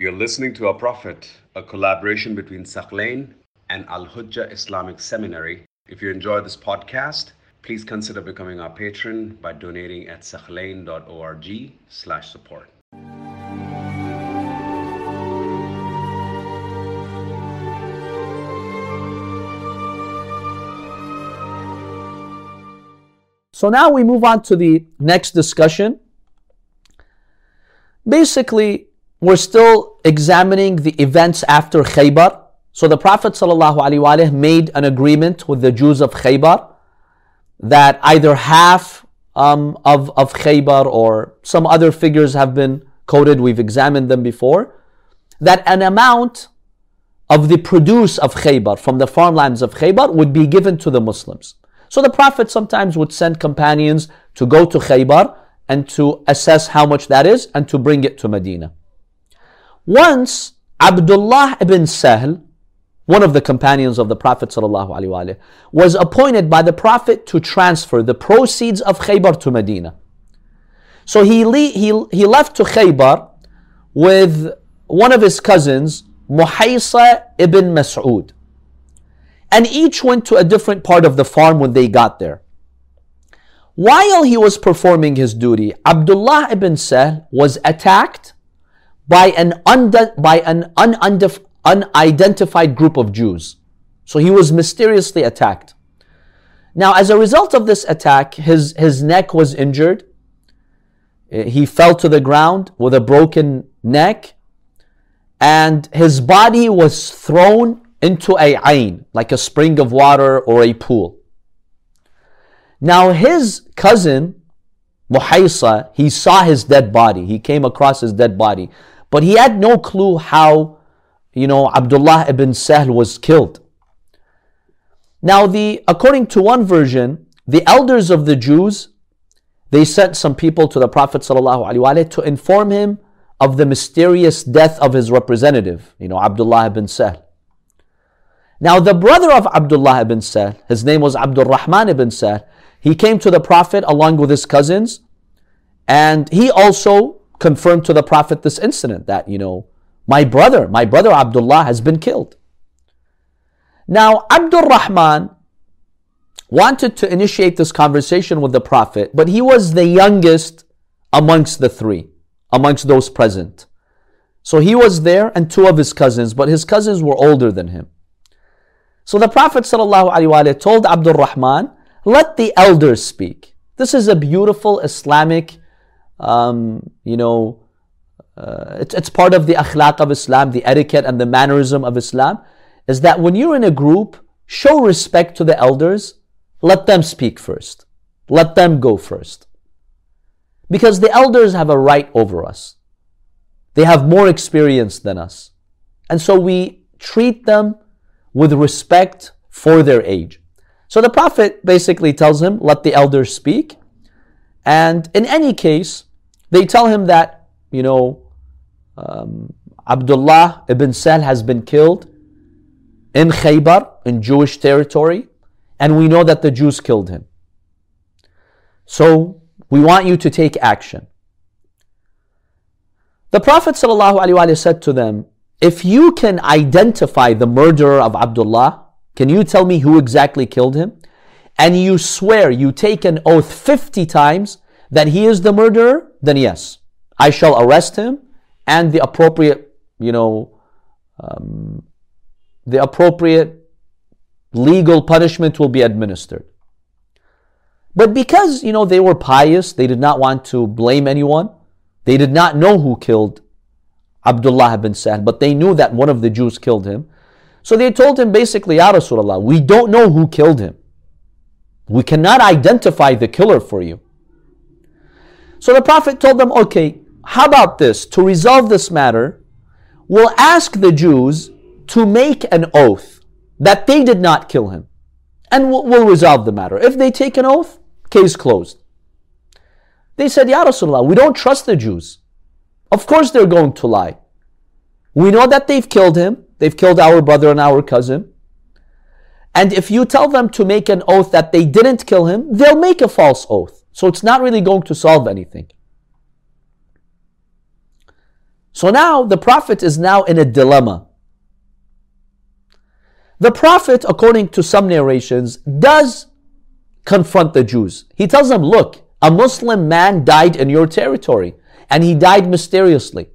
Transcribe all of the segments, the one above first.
You're listening to Our Prophet, a collaboration between Thaqlain and Al Hujjah Islamic Seminary. If you enjoy this podcast, please consider becoming our patron by donating at thaqlain.org slash support. So now we move on to the next discussion. Basically, we're still examining the events after Khaybar. So the Prophet ﷺ made an agreement with the Jews of Khaybar that either half um, of, of Khaybar or some other figures have been quoted, we've examined them before, that an amount of the produce of Khaybar, from the farmlands of Khaybar, would be given to the Muslims. So the Prophet sometimes would send companions to go to Khaybar and to assess how much that is and to bring it to Medina. Once Abdullah ibn Sahl, one of the companions of the Prophet ﷺ, was appointed by the Prophet to transfer the proceeds of Khaybar to Medina. So he, le- he, he left to Khaybar with one of his cousins, Muhaysa ibn Mas'ud and each went to a different part of the farm when they got there. While he was performing his duty, Abdullah ibn Sahl was attacked by an, unde- by an unidentified group of Jews. So he was mysteriously attacked. Now, as a result of this attack, his, his neck was injured. Eh, he fell to the ground with a broken neck, and his body was thrown into a ayn, like a spring of water or a pool. Now his cousin, Muhaysa, he saw his dead body. He came across his dead body. But he had no clue how, you know, Abdullah ibn Sahl was killed. Now the, according to one version, the elders of the Jews, they sent some people to the Prophet ﷺ to inform him of the mysterious death of his representative, you know, Abdullah ibn Sahl. Now, the brother of Abdullah ibn Sahl, his name was Abdul Rahman ibn Sahl, he came to the Prophet along with his cousins, and he also confirmed to the Prophet this incident that, you know, my brother, my brother Abdullah has been killed. Now, Abdul Rahman wanted to initiate this conversation with the Prophet, but he was the youngest amongst the three, amongst those present. So he was there and two of his cousins, but his cousins were older than him. So the Prophet told Abdul Rahman, let the elders speak. This is a beautiful Islamic, um, you know, uh, it's, it's part of the akhlaq of Islam, the etiquette and the mannerism of Islam, is that when you're in a group, show respect to the elders, let them speak first. Let them go first. Because the elders have a right over us. They have more experience than us. And so we treat them with respect for their age. So the Prophet basically tells him, let the elders speak. And in any case, they tell him that, you know, um, Abdullah ibn Sahl has been killed in Khaybar, in Jewish territory, and we know that the Jews killed him. So we want you to take action. The Prophet ﷺ said to them, if you can identify the murderer of Abdullah, can you tell me who exactly killed him? And you swear, you take an oath 50 times that he is the murderer, then yes, I shall arrest him and the appropriate, you know, um, the appropriate legal punishment will be administered. But because, you know, they were pious, they did not want to blame anyone, they did not know who killed Abdullah ibn Sahl, but they knew that one of the Jews killed him. So they told him basically, Ya Rasulullah, we don't know who killed him. We cannot identify the killer for you. So the Prophet told them, okay, how about this? To resolve this matter, we'll ask the Jews to make an oath that they did not kill him. And we'll, we'll resolve the matter. If they take an oath, case closed. They said, Ya Rasulullah, we don't trust the Jews. Of course they're going to lie. We know that they've killed him. They've killed our brother and our cousin. And if you tell them to make an oath that they didn't kill him, they'll make a false oath. So it's not really going to solve anything. So now the Prophet is now in a dilemma. The Prophet, according to some narrations, does confront the Jews. He tells them, Look, a Muslim man died in your territory, and he died mysteriously.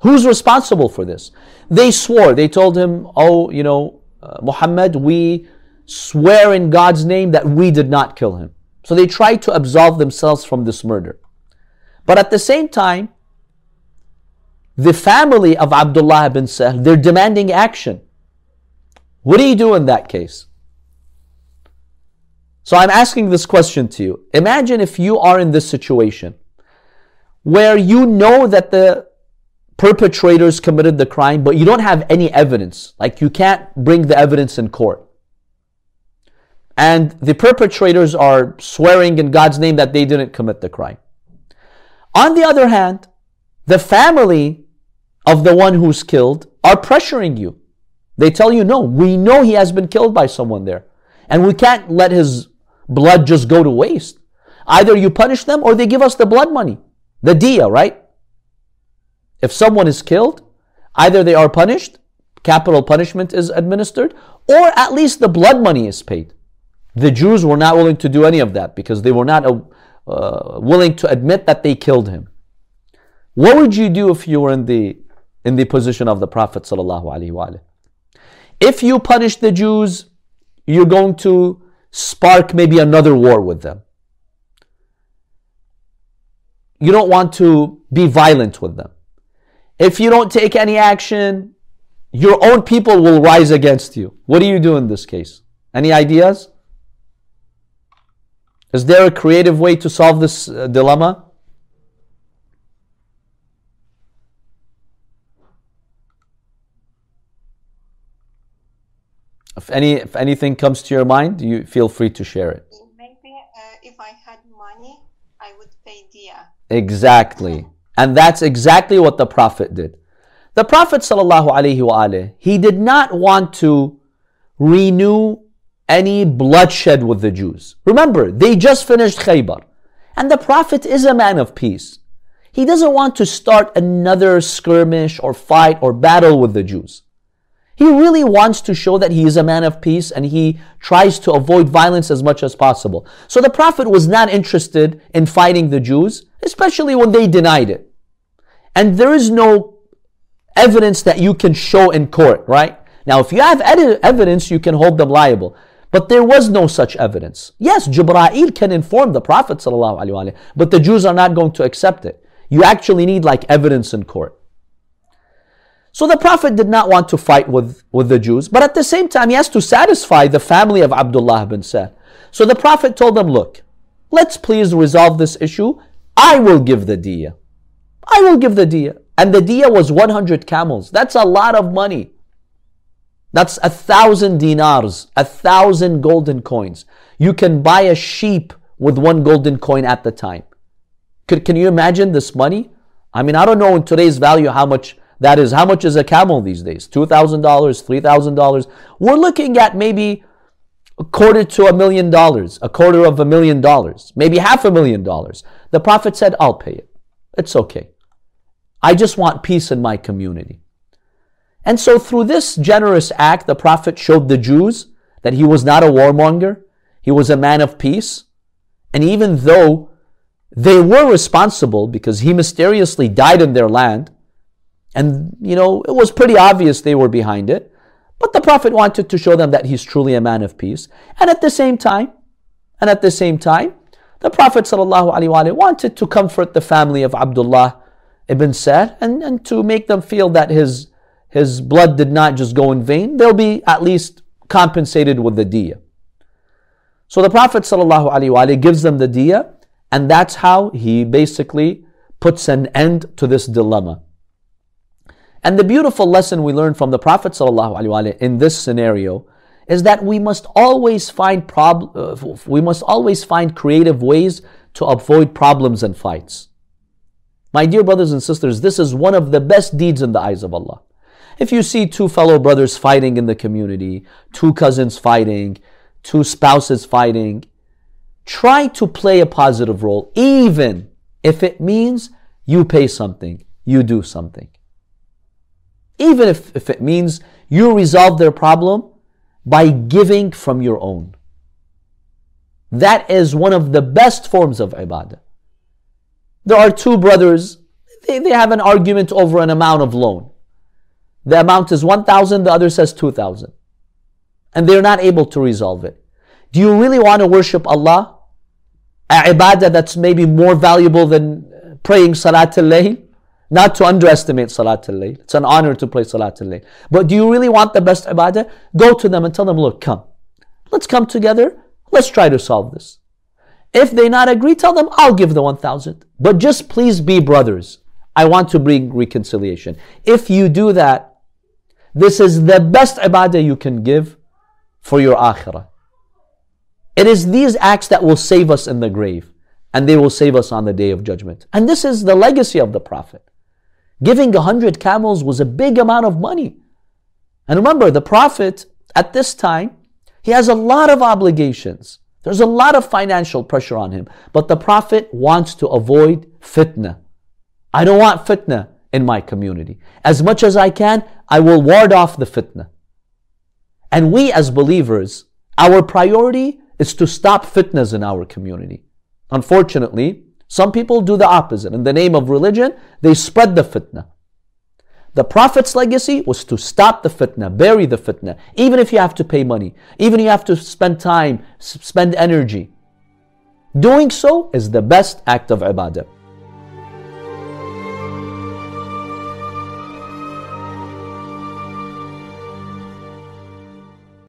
Who's responsible for this? They swore. They told him, Oh, you know, uh, Muhammad, we swear in God's name that we did not kill him. So they tried to absolve themselves from this murder. But at the same time, the family of Abdullah ibn Sahl, they're demanding action. What do you do in that case? So I'm asking this question to you. Imagine if you are in this situation where you know that the perpetrators committed the crime, but you don't have any evidence. Like you can't bring the evidence in court. And the perpetrators are swearing in God's name that they didn't commit the crime. On the other hand, the family of the one who's killed are pressuring you. They tell you, no, we know he has been killed by someone there. And we can't let his blood just go to waste. Either you punish them or they give us the blood money, the diya, right? If someone is killed, either they are punished, capital punishment is administered, or at least the blood money is paid. The Jews were not willing to do any of that because they were not uh, uh willing to admit that they killed him. What would you do if you were in the in the position of the Prophet sallallahu? If you punish the Jews, you're going to spark maybe another war with them. You don't want to be violent with them. If you don't take any action, your own people will rise against you. What do you do in this case? Any ideas? Is there a creative way to solve this uh, dilemma? If any, if anything comes to your mind, you feel free to share it. Maybe uh, if I had money, I would pay diya. Exactly. And that's exactly what the Prophet did. The Prophet ﷺ, he did not want to renew any bloodshed with the Jews. Remember, they just finished Khaybar. And the Prophet is a man of peace. He doesn't want to start another skirmish or fight or battle with the Jews. He really wants to show that he is a man of peace and he tries to avoid violence as much as possible. So the Prophet was not interested in fighting the Jews, especially when they denied it. And there is no evidence that you can show in court, right? Now, if you have evidence, you can hold them liable. But there was no such evidence. Yes, Jibra'il can inform the Prophet but the Jews are not going to accept it. You actually need like evidence in court. So the Prophet did not want to fight with, with the Jews, but at the same time, he has to satisfy the family of Abdullah bin Sahl. So the Prophet told them, Look, let's please resolve this issue. I will give the diya. I will give the diya. And the diya was 100 camels. That's a lot of money. That's a thousand dinars, a thousand golden coins. You can buy a sheep with one golden coin at the time. Could, can you imagine this money? I mean, I don't know in today's value how much that is. How much is a camel these days? $2,000, $3,000. We're looking at maybe a quarter to a million dollars, a quarter of a million dollars, maybe half a million dollars. The Prophet said, I'll pay it. It's okay. I just want peace in my community. And so, through this generous act, the Prophet showed the Jews that he was not a warmonger, he was a man of peace. And even though they were responsible because he mysteriously died in their land, and you know, it was pretty obvious they were behind it, but the Prophet wanted to show them that he's truly a man of peace. And at the same time, and at the same time, the Prophet wanted to comfort the family of Abdullah ibn Sahl and, and to make them feel that his his blood did not just go in vain, they'll be at least compensated with the diya. So the Prophet ﷺ gives them the diya, and that's how he basically puts an end to this dilemma. And the beautiful lesson we learn from the Prophet ﷺ in this scenario is that we must always find prob- uh, we must always find creative ways to avoid problems and fights. My dear brothers and sisters, this is one of the best deeds in the eyes of Allah. If you see two fellow brothers fighting in the community, two cousins fighting, two spouses fighting, try to play a positive role, even if it means you pay something, you do something. Even if, if it means you resolve their problem by giving from your own. That is one of the best forms of ibadah. There are two brothers, they, they have an argument over an amount of loan. The amount is 1,000, the other says 2,000. And they're not able to resolve it. Do you really want to worship Allah? A ibadah that's maybe more valuable than praying Salat al-Layl? Not to underestimate Salat al-Layl. It's an honor to pray Salat al-Layl. But do you really want the best ibadah? Go to them and tell them, look, come. Let's come together. Let's try to solve this. If they not agree, tell them, I'll give the 1,000. But just please be brothers. I want to bring reconciliation. If you do that, this is the best ibadah you can give for your akhirah. It is these acts that will save us in the grave and they will save us on the day of judgment. And this is the legacy of the Prophet. Giving a hundred camels was a big amount of money. And remember, the Prophet at this time, he has a lot of obligations. There's a lot of financial pressure on him. But the Prophet wants to avoid fitna. I don't want fitna in my community. As much as I can, I will ward off the fitna. And we as believers, our priority is to stop fitnas in our community. Unfortunately, some people do the opposite. In the name of religion, they spread the fitna. The Prophet's legacy was to stop the fitna, bury the fitna, even if you have to pay money, even if you have to spend time, spend energy. Doing so is the best act of ibadah.